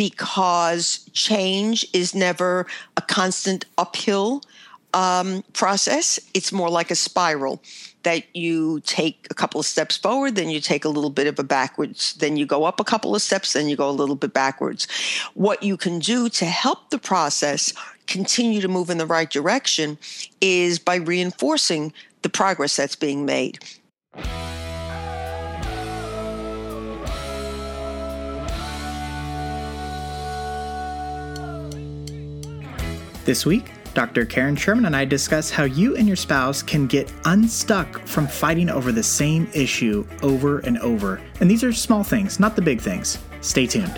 because change is never a constant uphill um, process. It's more like a spiral that you take a couple of steps forward, then you take a little bit of a backwards, then you go up a couple of steps, then you go a little bit backwards. What you can do to help the process continue to move in the right direction is by reinforcing the progress that's being made. This week, Dr. Karen Sherman and I discuss how you and your spouse can get unstuck from fighting over the same issue over and over. And these are small things, not the big things. Stay tuned.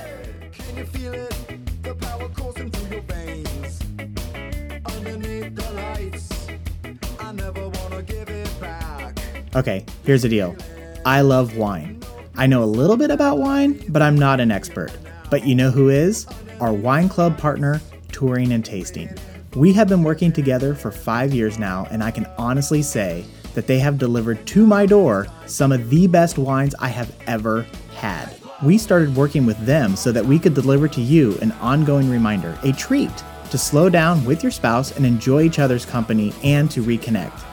Okay, here's the deal. I love wine. I know a little bit about wine, but I'm not an expert. But you know who is? Our wine club partner, Touring and Tasting. We have been working together for five years now, and I can honestly say that they have delivered to my door some of the best wines I have ever had. We started working with them so that we could deliver to you an ongoing reminder, a treat to slow down with your spouse and enjoy each other's company and to reconnect.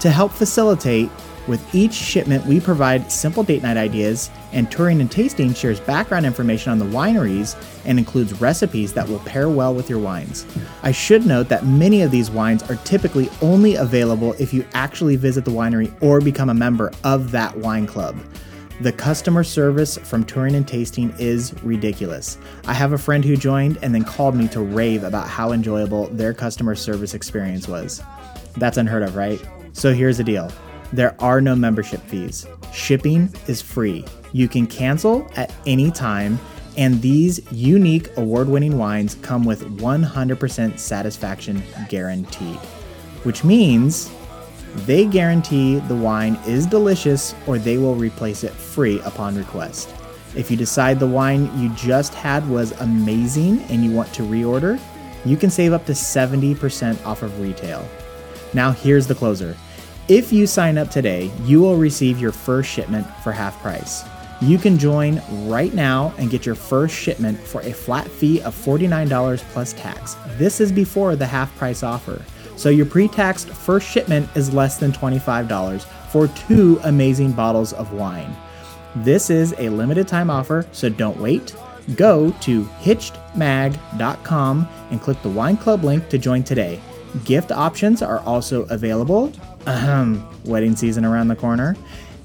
To help facilitate with each shipment, we provide simple date night ideas, and Touring and Tasting shares background information on the wineries and includes recipes that will pair well with your wines. I should note that many of these wines are typically only available if you actually visit the winery or become a member of that wine club. The customer service from Touring and Tasting is ridiculous. I have a friend who joined and then called me to rave about how enjoyable their customer service experience was. That's unheard of, right? So here's the deal there are no membership fees. Shipping is free. You can cancel at any time, and these unique award winning wines come with 100% satisfaction guaranteed, which means they guarantee the wine is delicious or they will replace it free upon request. If you decide the wine you just had was amazing and you want to reorder, you can save up to 70% off of retail. Now, here's the closer. If you sign up today, you will receive your first shipment for half price. You can join right now and get your first shipment for a flat fee of $49 plus tax. This is before the half price offer. So your pre taxed first shipment is less than $25 for two amazing bottles of wine. This is a limited time offer, so don't wait. Go to hitchedmag.com and click the wine club link to join today. Gift options are also available. Ahem, wedding season around the corner.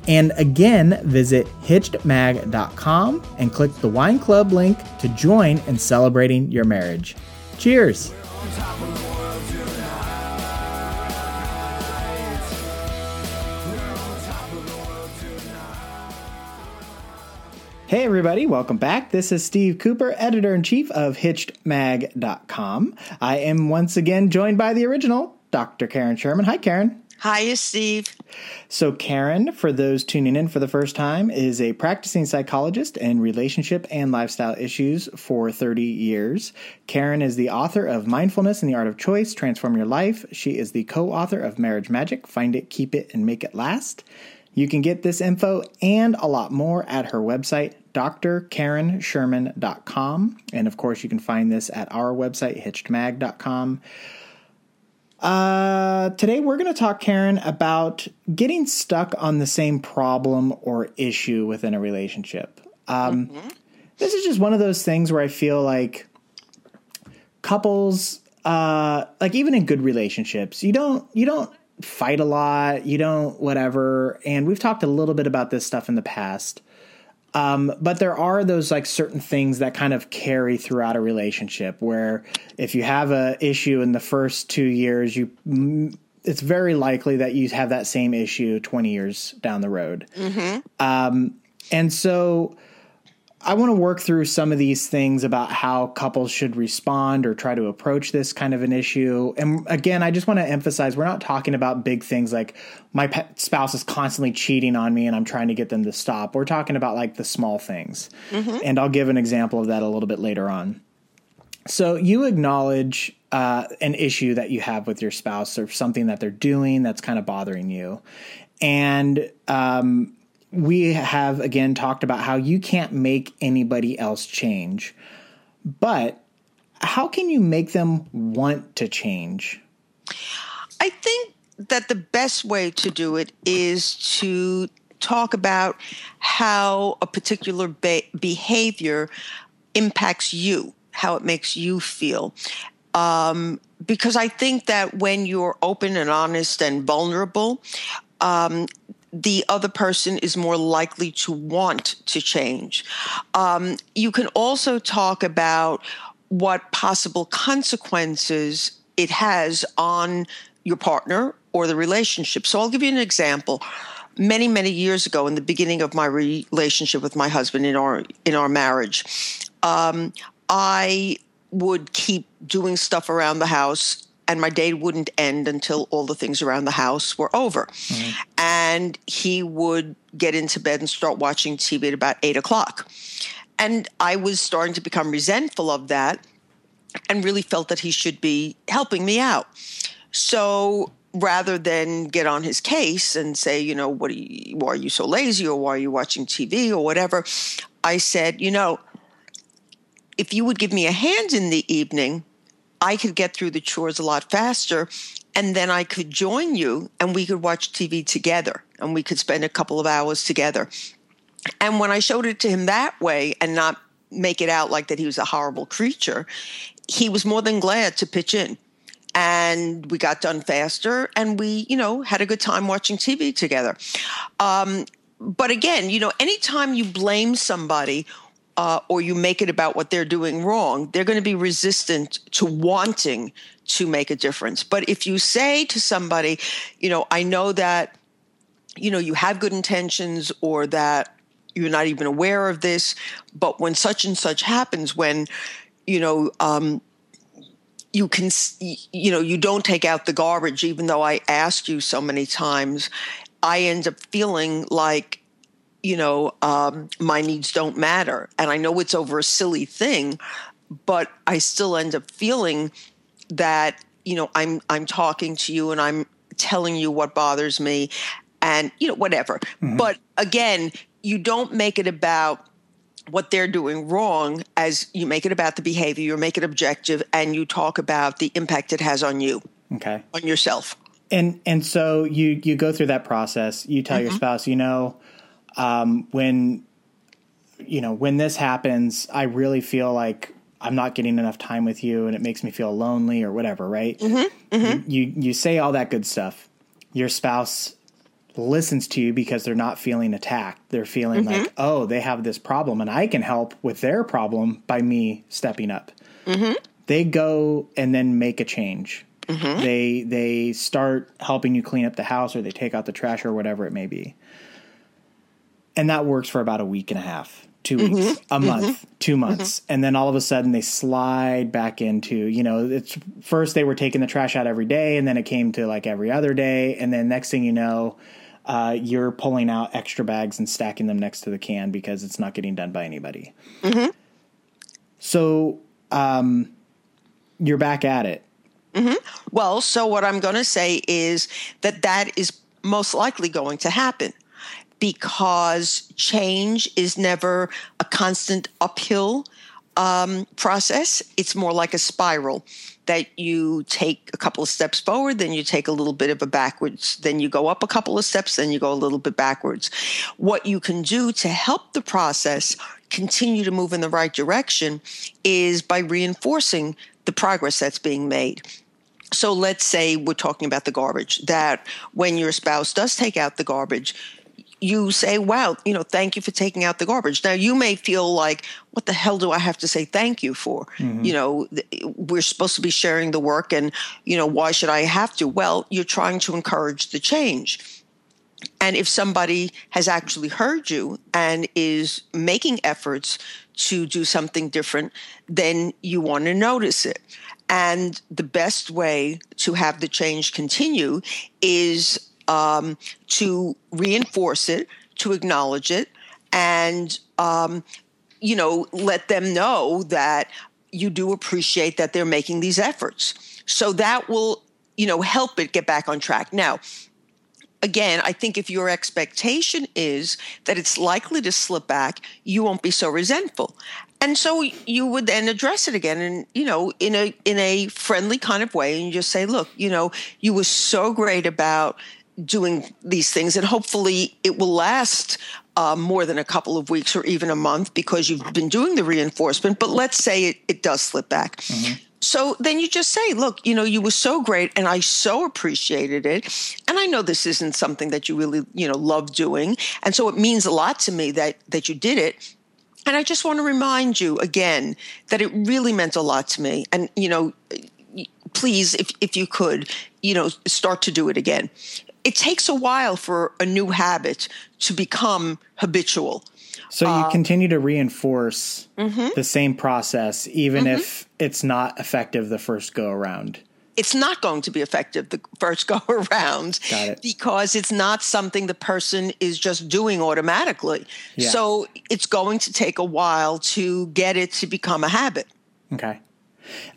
And again, visit hitchedmag.com and click the wine club link to join in celebrating your marriage. Cheers! Hey, everybody, welcome back. This is Steve Cooper, editor in chief of HitchedMag.com. I am once again joined by the original, Dr. Karen Sherman. Hi, Karen. Hi, Steve. So, Karen, for those tuning in for the first time, is a practicing psychologist in relationship and lifestyle issues for 30 years. Karen is the author of Mindfulness and the Art of Choice Transform Your Life. She is the co author of Marriage Magic Find It, Keep It, and Make It Last. You can get this info and a lot more at her website, drkarensherman.com. And of course, you can find this at our website, hitchedmag.com. Uh, today, we're going to talk, Karen, about getting stuck on the same problem or issue within a relationship. Um, mm-hmm. This is just one of those things where I feel like couples, uh, like even in good relationships, you don't you don't fight a lot, you don't whatever. And we've talked a little bit about this stuff in the past. Um, but there are those like certain things that kind of carry throughout a relationship where if you have a issue in the first two years, you it's very likely that you have that same issue 20 years down the road. Mm-hmm. Um, and so I want to work through some of these things about how couples should respond or try to approach this kind of an issue. And again, I just want to emphasize we're not talking about big things like my spouse is constantly cheating on me and I'm trying to get them to stop. We're talking about like the small things. Mm-hmm. And I'll give an example of that a little bit later on. So you acknowledge uh, an issue that you have with your spouse or something that they're doing that's kind of bothering you. And, um, we have again talked about how you can't make anybody else change. but how can you make them want to change? I think that the best way to do it is to talk about how a particular be- behavior impacts you, how it makes you feel. Um, because I think that when you're open and honest and vulnerable, um, the other person is more likely to want to change. Um, you can also talk about what possible consequences it has on your partner or the relationship. So I'll give you an example. Many, many years ago, in the beginning of my relationship with my husband in our in our marriage, um, I would keep doing stuff around the house and my day wouldn't end until all the things around the house were over. Mm-hmm. And he would get into bed and start watching TV at about eight o'clock. And I was starting to become resentful of that and really felt that he should be helping me out. So rather than get on his case and say, you know, what are you, why are you so lazy or why are you watching TV or whatever, I said, you know, if you would give me a hand in the evening, I could get through the chores a lot faster. And then I could join you and we could watch TV together and we could spend a couple of hours together. And when I showed it to him that way and not make it out like that he was a horrible creature, he was more than glad to pitch in. And we got done faster and we, you know, had a good time watching TV together. Um, but again, you know, anytime you blame somebody uh, or you make it about what they're doing wrong, they're going to be resistant to wanting to make a difference. But if you say to somebody, you know, I know that, you know, you have good intentions or that you're not even aware of this, but when such and such happens, when, you know, um, you can you know you don't take out the garbage even though i asked you so many times i end up feeling like you know, um, my needs don't matter. And I know it's over a silly thing, but I still end up feeling that, you know, I'm I'm talking to you and I'm telling you what bothers me and, you know, whatever. Mm-hmm. But again, you don't make it about what they're doing wrong as you make it about the behavior, you make it objective, and you talk about the impact it has on you. Okay. On yourself. And and so you you go through that process. You tell mm-hmm. your spouse, you know, um, when you know when this happens, I really feel like I'm not getting enough time with you, and it makes me feel lonely or whatever. Right? Mm-hmm, mm-hmm. You, you you say all that good stuff. Your spouse listens to you because they're not feeling attacked. They're feeling mm-hmm. like, oh, they have this problem, and I can help with their problem by me stepping up. Mm-hmm. They go and then make a change. Mm-hmm. They they start helping you clean up the house, or they take out the trash, or whatever it may be and that works for about a week and a half two mm-hmm. weeks a mm-hmm. month mm-hmm. two months mm-hmm. and then all of a sudden they slide back into you know it's first they were taking the trash out every day and then it came to like every other day and then next thing you know uh, you're pulling out extra bags and stacking them next to the can because it's not getting done by anybody mm-hmm. so um, you're back at it mm-hmm. well so what i'm going to say is that that is most likely going to happen because change is never a constant uphill um, process. It's more like a spiral that you take a couple of steps forward, then you take a little bit of a backwards, then you go up a couple of steps, then you go a little bit backwards. What you can do to help the process continue to move in the right direction is by reinforcing the progress that's being made. So let's say we're talking about the garbage, that when your spouse does take out the garbage, you say, wow, you know, thank you for taking out the garbage. Now, you may feel like, what the hell do I have to say thank you for? Mm-hmm. You know, we're supposed to be sharing the work, and, you know, why should I have to? Well, you're trying to encourage the change. And if somebody has actually heard you and is making efforts to do something different, then you want to notice it. And the best way to have the change continue is um, to reinforce it, to acknowledge it, and um, you know let them know that you do appreciate that they're making these efforts. So that will you know help it get back on track. Now, again, I think if your expectation is that it's likely to slip back, you won't be so resentful. and so you would then address it again and you know in a in a friendly kind of way and just say look you know you were so great about doing these things and hopefully it will last uh, more than a couple of weeks or even a month because you've been doing the reinforcement but let's say it, it does slip back mm-hmm. So then you just say, look, you know, you were so great and I so appreciated it. And I know this isn't something that you really, you know, love doing. And so it means a lot to me that that you did it. And I just want to remind you again that it really meant a lot to me. And, you know, please, if, if you could, you know, start to do it again. It takes a while for a new habit to become habitual. So you uh, continue to reinforce mm-hmm. the same process, even mm-hmm. if it's not effective the first go around. It's not going to be effective the first go around it. because it's not something the person is just doing automatically. Yeah. So it's going to take a while to get it to become a habit. Okay.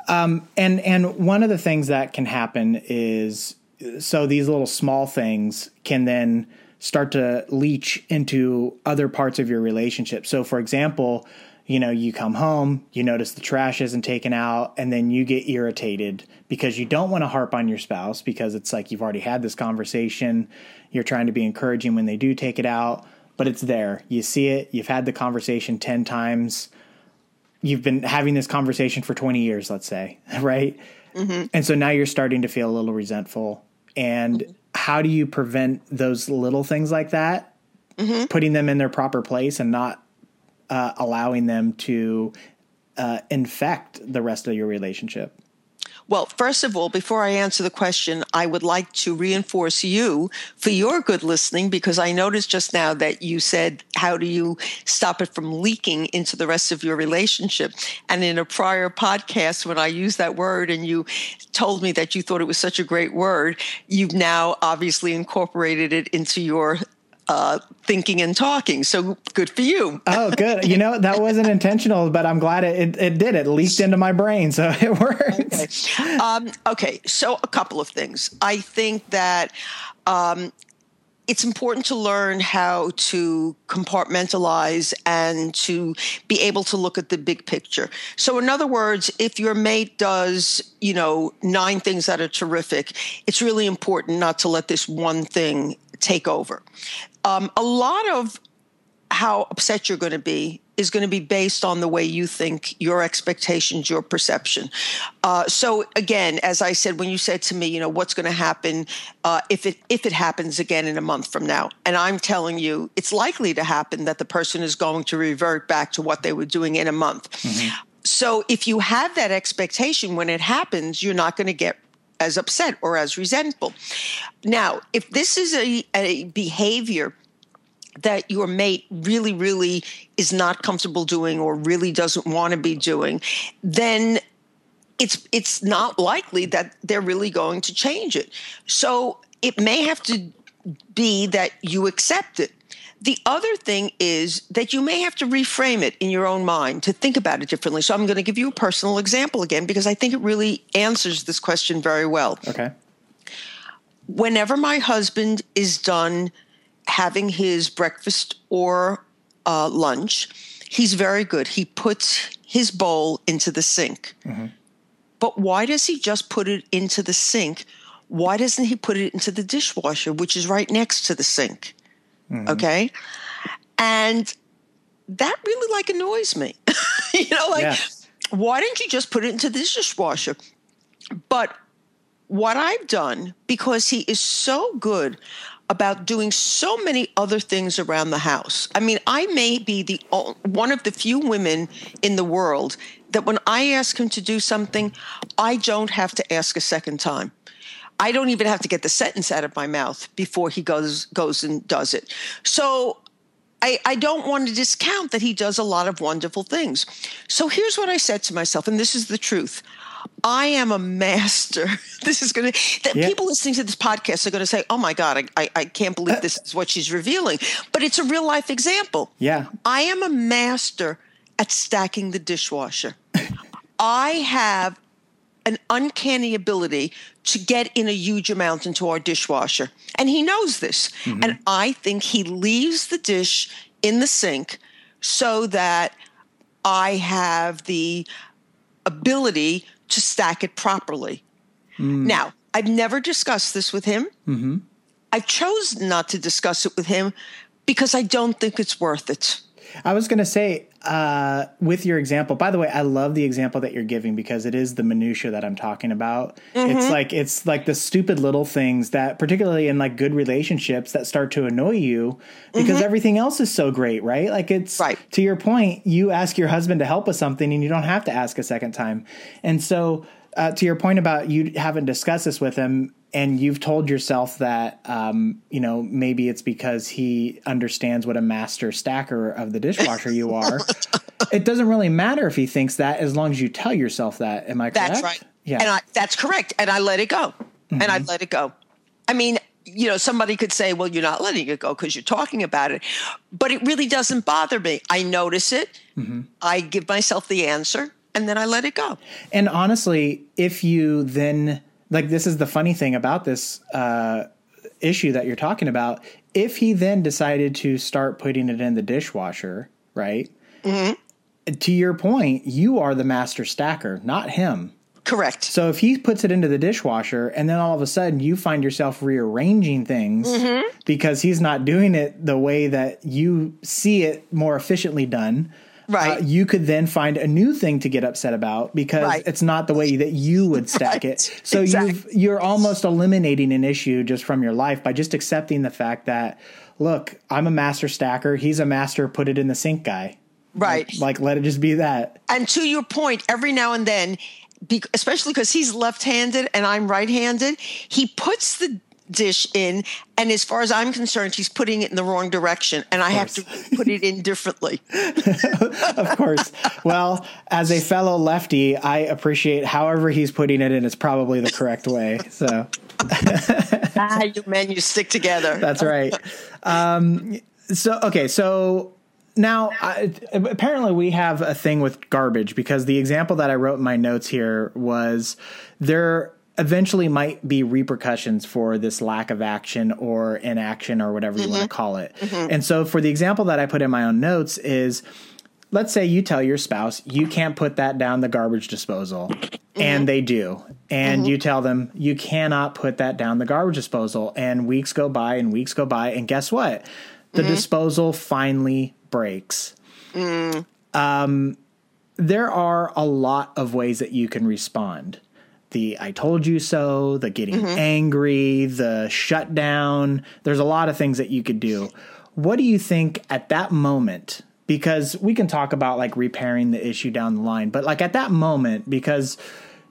Um, and and one of the things that can happen is so these little small things can then start to leach into other parts of your relationship. So, for example, you know, you come home, you notice the trash isn't taken out, and then you get irritated because you don't want to harp on your spouse because it's like you've already had this conversation. You're trying to be encouraging when they do take it out, but it's there. You see it, you've had the conversation 10 times. You've been having this conversation for 20 years, let's say, right? Mm-hmm. And so now you're starting to feel a little resentful. And mm-hmm how do you prevent those little things like that, mm-hmm. putting them in their proper place and not uh, allowing them to uh, infect the rest of your relationship? Well, first of all, before I answer the question, I would like to reinforce you for your good listening because I noticed just now that you said, How do you stop it from leaking into the rest of your relationship? And in a prior podcast, when I used that word and you told me that you thought it was such a great word, you've now obviously incorporated it into your uh, thinking and talking. So good for you. oh, good. You know, that wasn't intentional, but I'm glad it, it, it did. It leaked into my brain. So it works. Okay. Um, okay. So a couple of things. I think that um, it's important to learn how to compartmentalize and to be able to look at the big picture. So, in other words, if your mate does, you know, nine things that are terrific, it's really important not to let this one thing take over. Um, a lot of how upset you're going to be is going to be based on the way you think, your expectations, your perception. Uh, so again, as I said, when you said to me, you know, what's going to happen uh, if it if it happens again in a month from now, and I'm telling you, it's likely to happen that the person is going to revert back to what they were doing in a month. Mm-hmm. So if you have that expectation when it happens, you're not going to get as upset or as resentful. Now, if this is a, a behavior that your mate really, really is not comfortable doing or really doesn't want to be doing, then it's it's not likely that they're really going to change it. So it may have to be that you accept it. The other thing is that you may have to reframe it in your own mind to think about it differently. So I'm going to give you a personal example again because I think it really answers this question very well. Okay. Whenever my husband is done having his breakfast or uh, lunch, he's very good. He puts his bowl into the sink. Mm-hmm. But why does he just put it into the sink? Why doesn't he put it into the dishwasher, which is right next to the sink? Mm-hmm. Okay. And that really like annoys me. you know, like, yes. why didn't you just put it into the dishwasher? But what I've done, because he is so good about doing so many other things around the house. I mean, I may be the one of the few women in the world that when I ask him to do something, I don't have to ask a second time. I don't even have to get the sentence out of my mouth before he goes goes and does it. So I, I, don't want to discount that he does a lot of wonderful things. So here's what I said to myself, and this is the truth. I am a master. This is going to, that yeah. people listening to this podcast are going to say, oh my God, I, I, I can't believe uh, this is what she's revealing. But it's a real life example. Yeah. I am a master at stacking the dishwasher. I have an uncanny ability to get in a huge amount into our dishwasher. And he knows this. Mm-hmm. And I think he leaves the dish in the sink so that I have the ability to stack it properly. Mm. Now, I've never discussed this with him. Mm-hmm. I chose not to discuss it with him because I don't think it's worth it. I was going to say, uh, with your example, by the way, I love the example that you're giving because it is the minutia that I'm talking about. Mm-hmm. It's like it's like the stupid little things that, particularly in like good relationships, that start to annoy you because mm-hmm. everything else is so great, right? Like it's right. to your point. You ask your husband to help with something, and you don't have to ask a second time. And so, uh, to your point about you haven't discussed this with him, and you've told yourself that um, you know maybe it's because he understands what a master stacker of the dishwasher you are. it doesn't really matter if he thinks that as long as you tell yourself that. Am I correct? That's right. Yeah, and I, that's correct. And I let it go. Mm-hmm. And I let it go. I mean, you know, somebody could say, "Well, you're not letting it go because you're talking about it," but it really doesn't bother me. I notice it. Mm-hmm. I give myself the answer, and then I let it go. And honestly, if you then like this is the funny thing about this uh, issue that you're talking about. If he then decided to start putting it in the dishwasher, right? Mm-hmm. To your point, you are the master stacker, not him. Correct. So if he puts it into the dishwasher and then all of a sudden you find yourself rearranging things mm-hmm. because he's not doing it the way that you see it more efficiently done, Right. Uh, you could then find a new thing to get upset about because right. it's not the way that you would stack right. it. So exactly. you you're almost eliminating an issue just from your life by just accepting the fact that look, I'm a master stacker, he's a master put it in the sink guy. Right. Like, like let it just be that. And to your point, every now and then especially because he's left-handed and I'm right-handed, he puts the dish in and as far as i'm concerned he's putting it in the wrong direction and i have to put it in differently. Of course. Well as a fellow lefty i appreciate however he's putting it in it's probably the correct way so. Ah, you men you stick together. That's right. Um, so okay so now, I, apparently, we have a thing with garbage because the example that I wrote in my notes here was there eventually might be repercussions for this lack of action or inaction or whatever you mm-hmm. want to call it. Mm-hmm. And so for the example that I put in my own notes is let's say you tell your spouse you can't put that down the garbage disposal mm-hmm. and they do. And mm-hmm. you tell them you cannot put that down the garbage disposal and weeks go by and weeks go by and guess what? The mm-hmm. disposal finally breaks. Mm. Um, there are a lot of ways that you can respond the I told you so, the getting mm-hmm. angry, the shutdown. There's a lot of things that you could do. What do you think at that moment? Because we can talk about like repairing the issue down the line, but like at that moment, because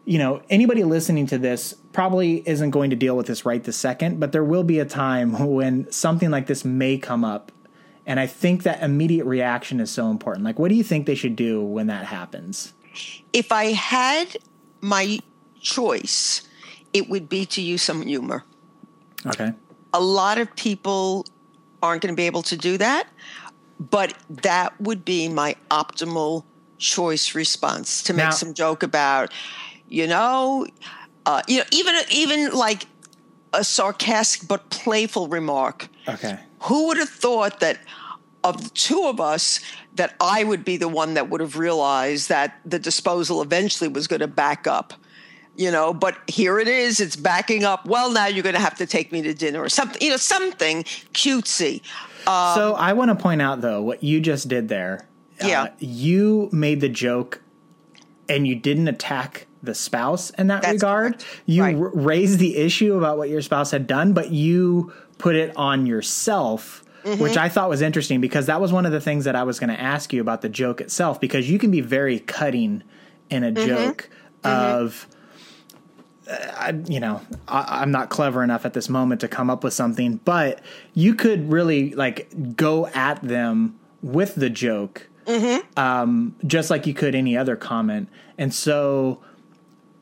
you know, anybody listening to this probably isn't going to deal with this right this second, but there will be a time when something like this may come up. And I think that immediate reaction is so important. Like, what do you think they should do when that happens? If I had my choice, it would be to use some humor. Okay. A lot of people aren't going to be able to do that, but that would be my optimal choice response to make now, some joke about, you know, uh, you know, even even like a sarcastic but playful remark. Okay. Who would have thought that of the two of us that I would be the one that would have realized that the disposal eventually was going to back up? You know but here it is it's backing up well now you're going to have to take me to dinner or something you know something cutesy um, so i want to point out though what you just did there yeah uh, you made the joke and you didn't attack the spouse in that That's regard correct. you right. r- raised the issue about what your spouse had done but you put it on yourself Mm-hmm. which I thought was interesting because that was one of the things that I was going to ask you about the joke itself because you can be very cutting in a mm-hmm. joke mm-hmm. of I, you know, I, am not clever enough at this moment to come up with something, but you could really like go at them with the joke, mm-hmm. um, just like you could any other comment. And so,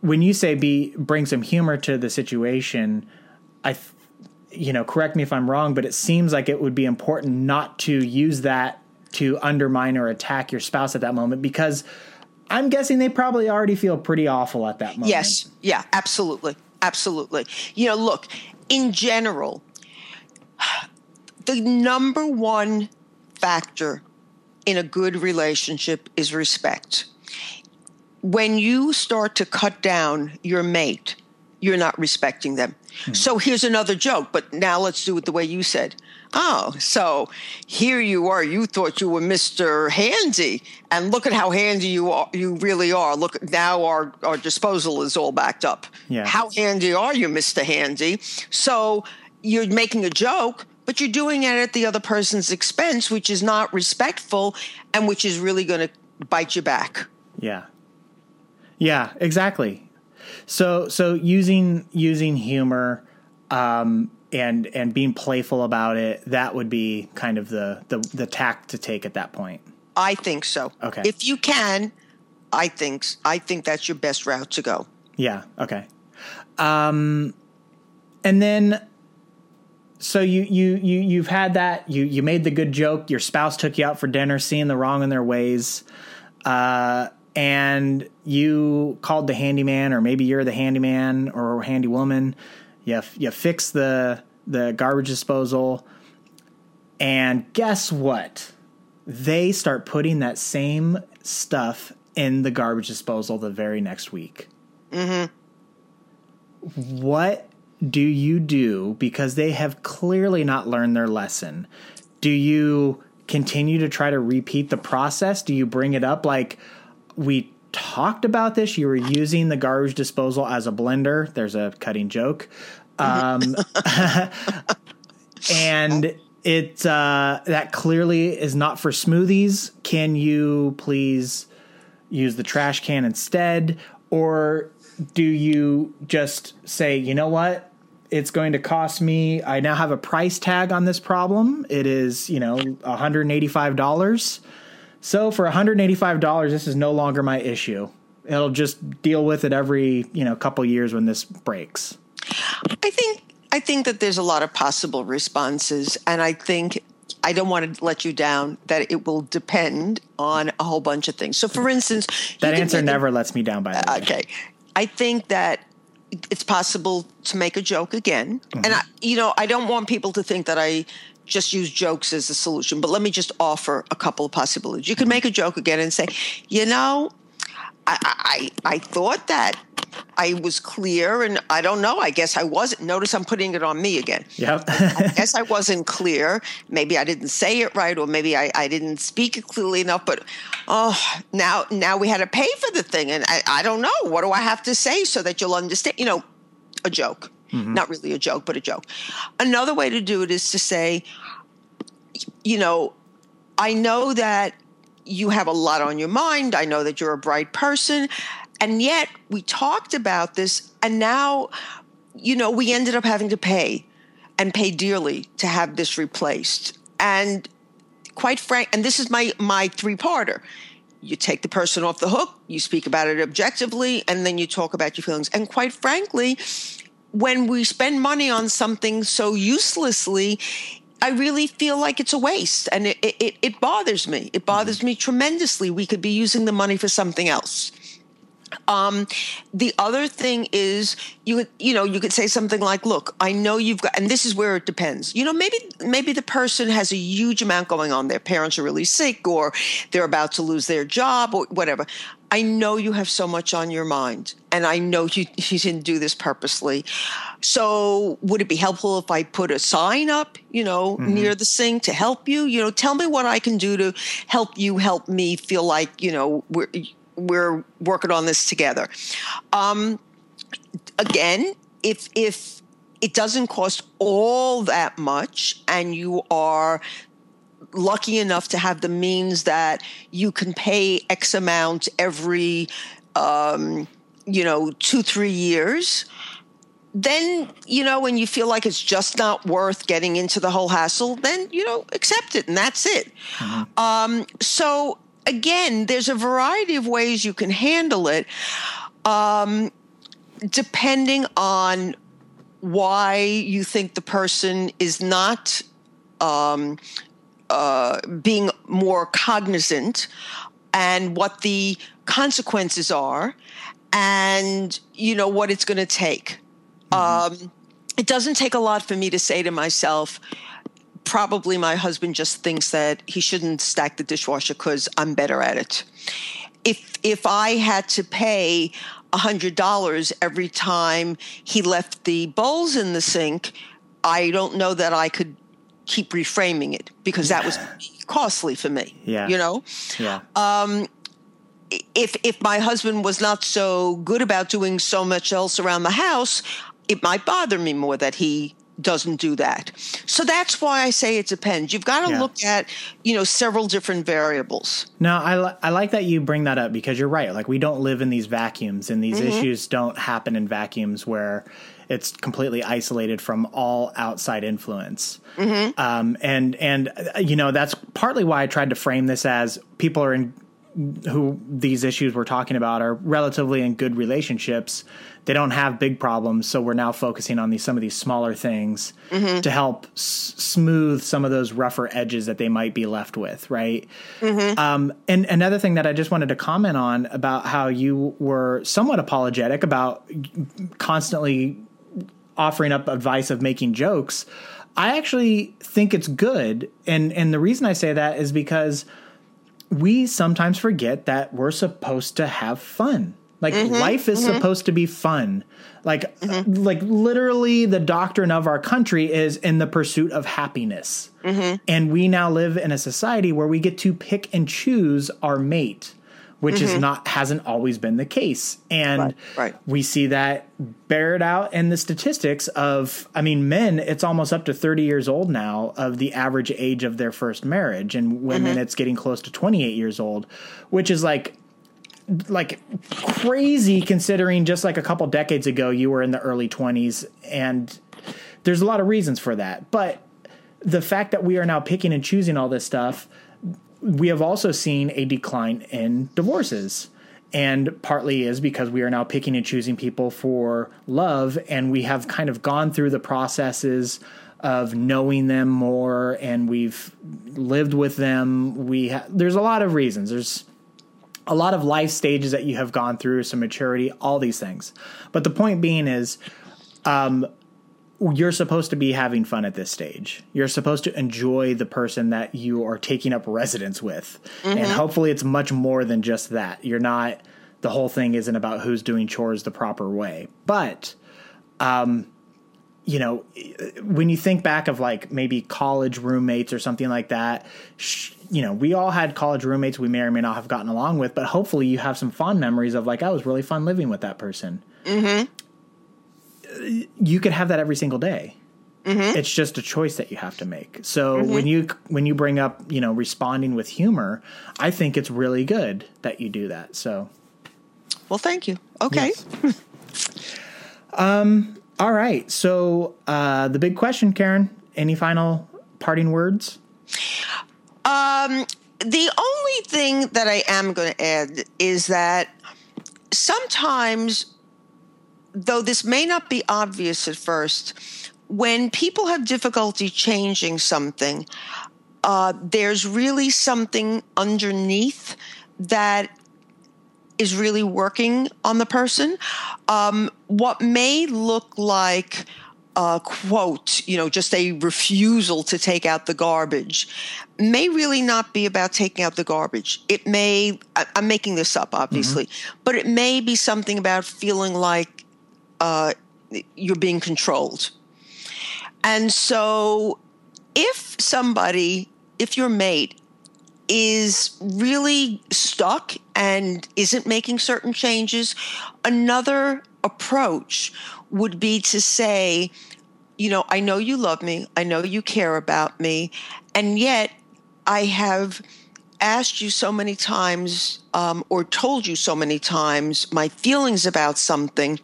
when you say be bring some humor to the situation, I, you know, correct me if I'm wrong, but it seems like it would be important not to use that to undermine or attack your spouse at that moment because I'm guessing they probably already feel pretty awful at that moment. Yes. Yeah, absolutely. Absolutely. You know, look, in general, the number one factor in a good relationship is respect. When you start to cut down your mate, you're not respecting them. Hmm. So here's another joke, but now let's do it the way you said. Oh, so here you are. You thought you were Mr. Handy, and look at how handy you are. You really are. Look now, our our disposal is all backed up. Yeah. How handy are you, Mr. Handy? So you're making a joke, but you're doing it at the other person's expense, which is not respectful, and which is really going to bite you back. Yeah. Yeah. Exactly. So so using using humor. Um, and and being playful about it that would be kind of the the the tact to take at that point. I think so. Okay. If you can i think i think that's your best route to go. Yeah okay. Um and then so you you you you've had that you you made the good joke your spouse took you out for dinner seeing the wrong in their ways uh and you called the handyman or maybe you're the handyman or handy woman you you fix the the garbage disposal, and guess what? They start putting that same stuff in the garbage disposal the very next week. Mm-hmm. What do you do because they have clearly not learned their lesson? Do you continue to try to repeat the process? Do you bring it up like we talked about this? You were using the garbage disposal as a blender. There's a cutting joke. Um, and it uh, that clearly is not for smoothies. Can you please use the trash can instead, or do you just say, you know what? It's going to cost me. I now have a price tag on this problem. It is, you know, $185. So for $185, this is no longer my issue. It'll just deal with it every, you know, couple years when this breaks. I think I think that there's a lot of possible responses, and I think I don't want to let you down that it will depend on a whole bunch of things. So, for instance, that answer never lets me down. By the way, okay, I think that it's possible to make a joke again, mm-hmm. and I, you know, I don't want people to think that I just use jokes as a solution. But let me just offer a couple of possibilities. You can make a joke again and say, you know, I, I, I thought that I was clear, and I don't know. I guess I wasn't. Notice I'm putting it on me again. Yep. I guess I wasn't clear. Maybe I didn't say it right, or maybe I, I didn't speak it clearly enough. But oh, now now we had to pay for the thing, and I, I don't know. What do I have to say so that you'll understand? You know, a joke. Mm-hmm. Not really a joke, but a joke. Another way to do it is to say, you know, I know that you have a lot on your mind. I know that you're a bright person. And yet we talked about this, and now, you know, we ended up having to pay and pay dearly to have this replaced. And quite frank, and this is my my three parter. You take the person off the hook, you speak about it objectively, and then you talk about your feelings. And quite frankly, when we spend money on something so uselessly, I really feel like it's a waste and it, it, it bothers me. It bothers mm-hmm. me tremendously. We could be using the money for something else. Um, the other thing is you you know you could say something like, "Look, I know you've got," and this is where it depends. You know, maybe maybe the person has a huge amount going on. Their parents are really sick, or they're about to lose their job, or whatever. I know you have so much on your mind, and I know you, you didn't do this purposely. So, would it be helpful if I put a sign up, you know, mm-hmm. near the sink to help you? You know, tell me what I can do to help you help me feel like, you know, we're we're working on this together. Um, again, if if it doesn't cost all that much, and you are lucky enough to have the means that you can pay X amount every, um, you know, two three years then you know when you feel like it's just not worth getting into the whole hassle then you know accept it and that's it mm-hmm. um, so again, there's a variety of ways you can handle it, um, depending on why you think the person is not um, uh, being more cognizant and what the consequences are and you know what it's going to take mm-hmm. um, it doesn't take a lot for me to say to myself probably my husband just thinks that he shouldn't stack the dishwasher because I'm better at it. If if I had to pay hundred dollars every time he left the bowls in the sink, I don't know that I could keep reframing it because that was costly for me. Yeah. You know? Yeah. Um, if if my husband was not so good about doing so much else around the house, it might bother me more that he doesn't do that. So that's why I say it depends. You've got to Yeah. look at, you know, several different variables. No, I, li- I like that you bring that up because you're right. Like, we don't live in these vacuums, and these issues don't happen in vacuums where it's completely isolated from all outside influence. Um, and, and, uh, you know, that's partly why I tried to frame this as people are in who these issues we're talking about are relatively in good relationships. They don't have big problems, so we're now focusing on these some of these smaller things to help s- smooth some of those rougher edges that they might be left with, right? Um, and another thing that I just wanted to comment on about how you were somewhat apologetic about constantly offering up advice of making jokes. I actually think it's good, and and the reason I say that is because we sometimes forget that we're supposed to have fun. Like mm-hmm. life is mm-hmm. supposed to be fun. Like mm-hmm. like literally the doctrine of our country is in the pursuit of happiness. And we now live in a society where we get to pick and choose our mate, which is mm-hmm. not hasn't always been the case. And Right, right. we see that bared out in the statistics of i mean men it's almost up to 30 years old now of the average age of their first marriage and women mm-hmm. it's getting close to 28 years old which is like like crazy considering just like a couple decades ago you were in the early 20s and there's a lot of reasons for that but the fact that we are now picking and choosing all this stuff we have also seen a decline in divorces. And partly is because we are now picking and choosing people for love, and we have kind of gone through the processes of knowing them more, and we've lived with them. We ha- there's a lot of reasons. There's a lot of life stages that you have gone through, some maturity, all these things. But the point being is, um, you're supposed to be having fun at this stage. You're supposed to enjoy the person that you are taking up residence with. And hopefully it's much more than just that. You're not the whole thing isn't about who's doing chores the proper way. But um you know, when you think back of like maybe college roommates or something like that, sh- you know, we all had college roommates we may or may not have gotten along with, but hopefully you have some fond memories of like, I was really fun living with that person you could have that every single day. It's just a choice that you have to make. So when you when you bring up you know responding with humor, I think it's really good that you do that. So Well, thank you. Okay. Yes. all right. So uh, the big question, Karen. Any final parting words? Um, the only thing that I am going to add is that sometimes, though this may not be obvious at first, when people have difficulty changing something, uh, there's really something underneath that is really working on the person. Um, what may look like a quote, you know, just a refusal to take out the garbage, may really not be about taking out the garbage. It may, I- I'm making this up, obviously, but it may be something about feeling like uh, you're being controlled. And so, if somebody, if your mate is really stuck and isn't making certain changes, another approach would be to say, you know, I know you love me, I know you care about me, and yet I have asked you so many times um, or told you so many times my feelings about something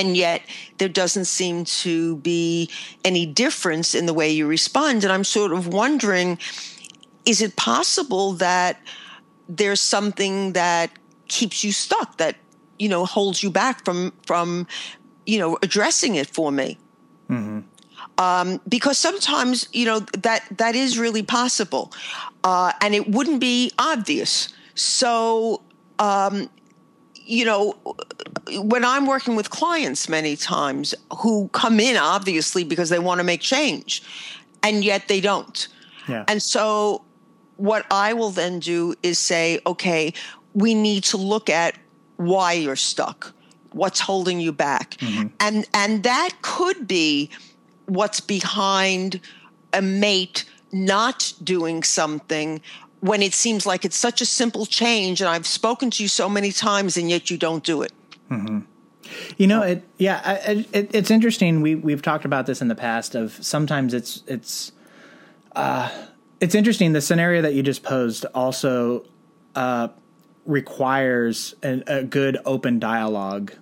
and yet there doesn't seem to be any difference in the way you respond. And i'm sort of wondering is it possible that there's something that keeps you stuck that you know holds you back from from you know addressing it for me? Um, because sometimes you know that that is really possible uh, and it wouldn't be obvious. So um, you know when i'm working with clients many times who come in obviously because they want to make change and yet they don't. Yeah. And so what I will then do is say, okay, we need to look at why you're stuck. What's holding you back? Mm-hmm. And and that could be what's behind a mate not doing something when it seems like it's such a simple change and I've spoken to you so many times and yet you don't do it. You know, it. Yeah, I, it, it's interesting. We we've talked about this in the past. Of sometimes it's it's uh, it's interesting. The scenario that you just posed also uh, requires an, a good open dialogue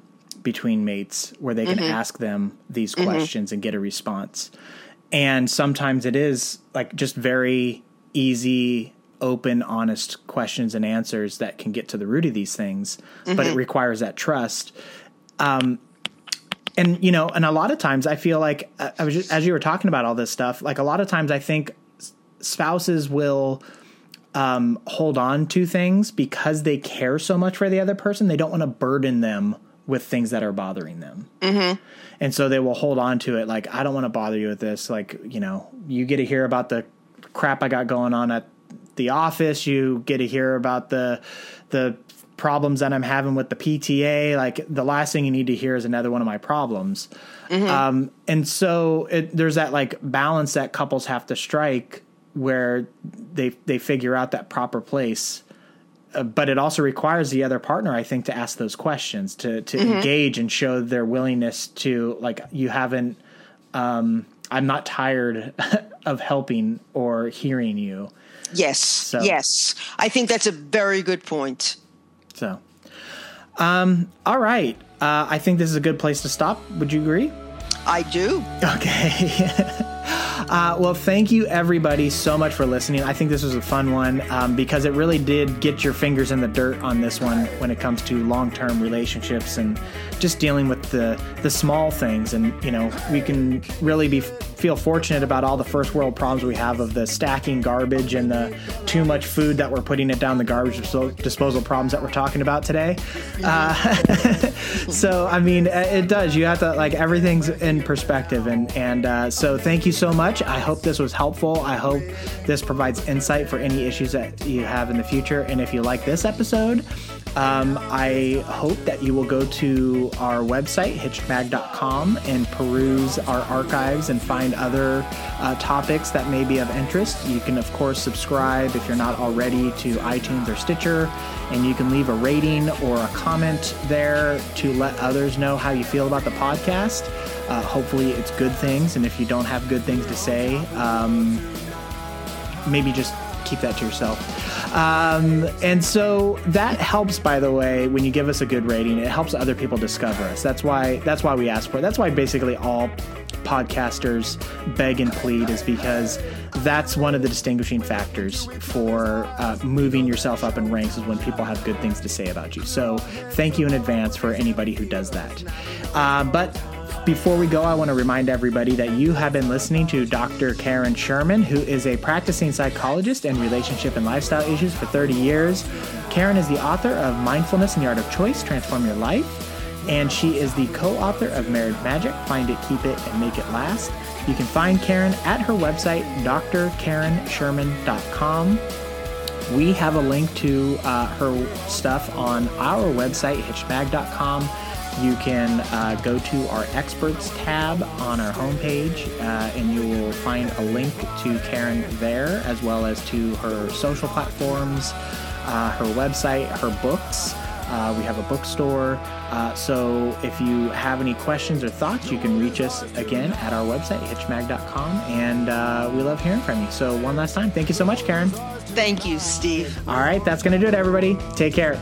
between mates, where they can ask them these questions and get a response. And sometimes it is like just very easy, open, honest questions and answers that can get to the root of these things. But it requires that trust and you know, and a lot of times I feel like uh, I was just, as you were talking about all this stuff, like a lot of times I think spouses will um, hold on to things because they care so much for the other person. They don't want to burden them with things that are bothering them. Mm-hmm. And so they will hold on to it. Like, I don't want to bother you with this. Like, you know, you get to hear about the crap I got going on at the office. You get to hear about the, the, problems that I'm having with the PTA. Like the last thing you need to hear is another one of my problems. Um, and so it, there's that like balance that couples have to strike where they they figure out that proper place. Uh, but it also requires the other partner, I think, to ask those questions, to to engage and show their willingness to like you haven't. Um, I'm not tired of helping or hearing you. Yes. Yes. I think that's a very good point. So, um, all right. Uh, I think this is a good place to stop. Would you agree? I do. Okay. uh, well, thank you everybody so much for listening. I think this was a fun one um, because it really did get your fingers in the dirt on this one when it comes to long-term relationships and just dealing with the the small things. And you know, we can really be feel fortunate about all the first world problems we have of the stacking garbage and the too much food that we're putting it down the garbage disposal problems that we're talking about today. Uh, so I mean, uh, it does. You have to like everything's in perspective, and and uh, so thank you so much. I hope this was helpful. I hope this provides insight for any issues that you have in the future. And if you like this episode, um, I hope that you will go to our website, hitchedmag.com, and peruse our archives and find other uh, topics that may be of interest. You can, of course, subscribe if you're not already to iTunes or Stitcher, and you can leave a rating or a comment there to let others know how you feel about the podcast. Uh, hopefully, it's good things, and if you don't have good things to say, um, maybe just keep that to yourself. Um, and so that helps, by the way, when you give us a good rating, it helps other people discover us. That's why that's why we ask for it. That's why basically all podcasters beg and plead is because that's one of the distinguishing factors for uh, moving yourself up in ranks is when people have good things to say about you. So thank you in advance for anybody who does that. Uh, but before we go, I want to remind everybody that you have been listening to Dr. Karen Sherman, who is a practicing psychologist in relationship and lifestyle issues for 30 years. Karen is the author of Mindfulness and the Art of Choice Transform Your Life, and she is the co author of Marriage Magic Find It, Keep It, and Make It Last. You can find Karen at her website, drkarensherman.com. We have a link to uh, her stuff on our website, hitchedmag.com. You can uh, go to our experts tab on our homepage, uh, and you will find a link to Karen there, as well as to her social platforms, uh, her website, her books. Uh, we have a bookstore. Uh, so if you have any questions or thoughts, you can reach us again at our website, hitchedmag.com. And uh, we love hearing from you. So, one last time, thank you so much, Karen. Thank you, Steve. All right, that's going to do it, everybody. Take care.